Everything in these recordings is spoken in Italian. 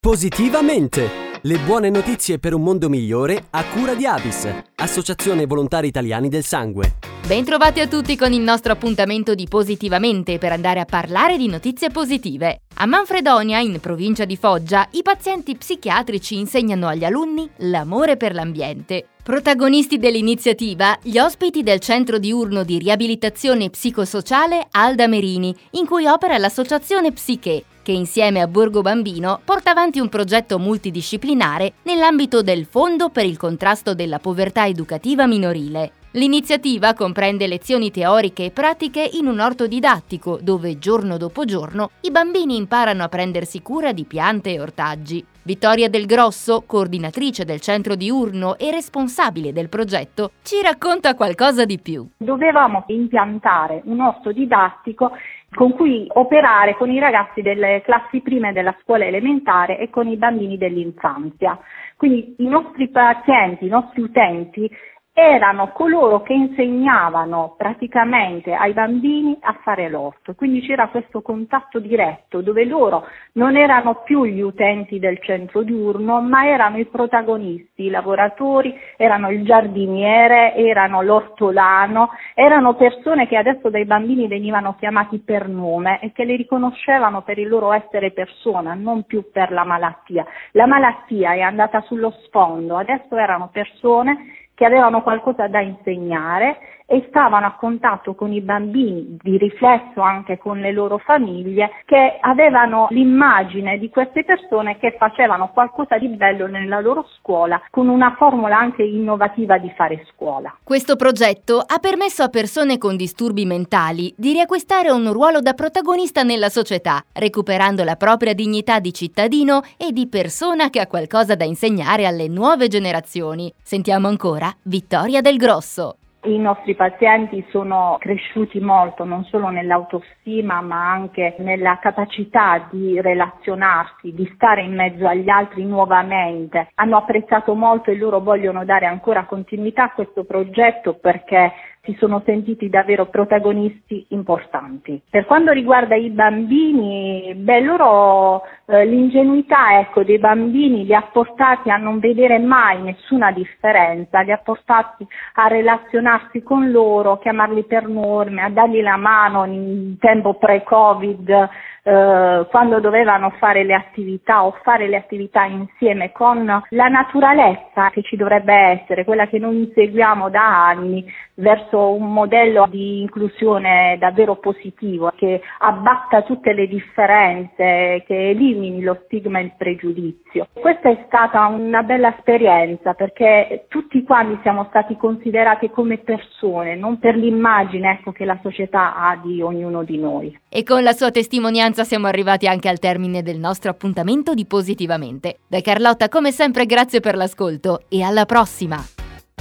Positivamente! Le buone notizie per un mondo migliore a cura di Avis, Associazione Volontari Italiani del Sangue. Bentrovati a tutti con il nostro appuntamento di Positivamente per andare a parlare di notizie positive. A Manfredonia, in provincia di Foggia, i pazienti psichiatrici insegnano agli alunni l'amore per l'ambiente. Protagonisti dell'iniziativa, gli ospiti del centro diurno di riabilitazione psicosociale Alda Merini, in cui opera l'associazione Psiche, che insieme a Borgo Bambino porta avanti un progetto multidisciplinare nell'ambito del Fondo per il contrasto della povertà educativa minorile. L'iniziativa comprende lezioni teoriche e pratiche in un orto didattico dove giorno dopo giorno i bambini imparano a prendersi cura di piante e ortaggi. Vittoria Del Grosso, coordinatrice del centro diurno e responsabile del progetto, ci racconta qualcosa di più. Dovevamo impiantare un orto didattico con cui operare con i ragazzi delle classi prime della scuola elementare e con i bambini dell'infanzia. Quindi i nostri pazienti, i nostri utenti erano coloro che insegnavano praticamente ai bambini a fare l'orto, quindi c'era questo contatto diretto dove loro non erano più gli utenti del centro diurno, ma erano i protagonisti, i lavoratori, erano il giardiniere, erano l'ortolano, erano persone che adesso dai bambini venivano chiamati per nome e che li riconoscevano per il loro essere persona, non più per la malattia. La malattia è andata sullo sfondo, adesso erano persone che avevano qualcosa da insegnare e stavano a contatto con i bambini, di riflesso anche con le loro famiglie, che avevano l'immagine di queste persone che facevano qualcosa di bello nella loro scuola con una formula anche innovativa di fare scuola. Questo progetto ha permesso a persone con disturbi mentali di riacquistare un ruolo da protagonista nella società, recuperando la propria dignità di cittadino e di persona che ha qualcosa da insegnare alle nuove generazioni. Sentiamo ancora Vittoria del Grosso. I nostri pazienti sono cresciuti molto non solo nell'autostima ma anche nella capacità di relazionarsi, di stare in mezzo agli altri nuovamente. Hanno apprezzato molto e loro vogliono dare ancora continuità a questo progetto perché si sono sentiti davvero protagonisti importanti. Per quanto riguarda i bambini, beh, loro eh, l'ingenuità ecco, dei bambini li ha portati a non vedere mai nessuna differenza, li ha portati a relazionarsi con loro, a chiamarli per norme, a dargli la mano in tempo pre-Covid eh, quando dovevano fare le attività o fare le attività insieme con la naturalezza che ci dovrebbe essere, quella che noi inseguiamo da anni verso un modello di inclusione davvero positivo che abbatta tutte le differenze, che elimini lo stigma e il pregiudizio. Questa è stata una bella esperienza perché tutti quanti siamo stati considerati come persone, non per l'immagine ecco, che la società ha di ognuno di noi. E con la sua testimonianza siamo arrivati anche al termine del nostro appuntamento di Positivamente. Da Carlotta, come sempre, grazie per l'ascolto e alla prossima!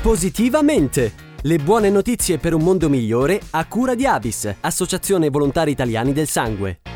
Positivamente! Le buone notizie per un mondo migliore a cura di Avis, Associazione Volontari Italiani del Sangue.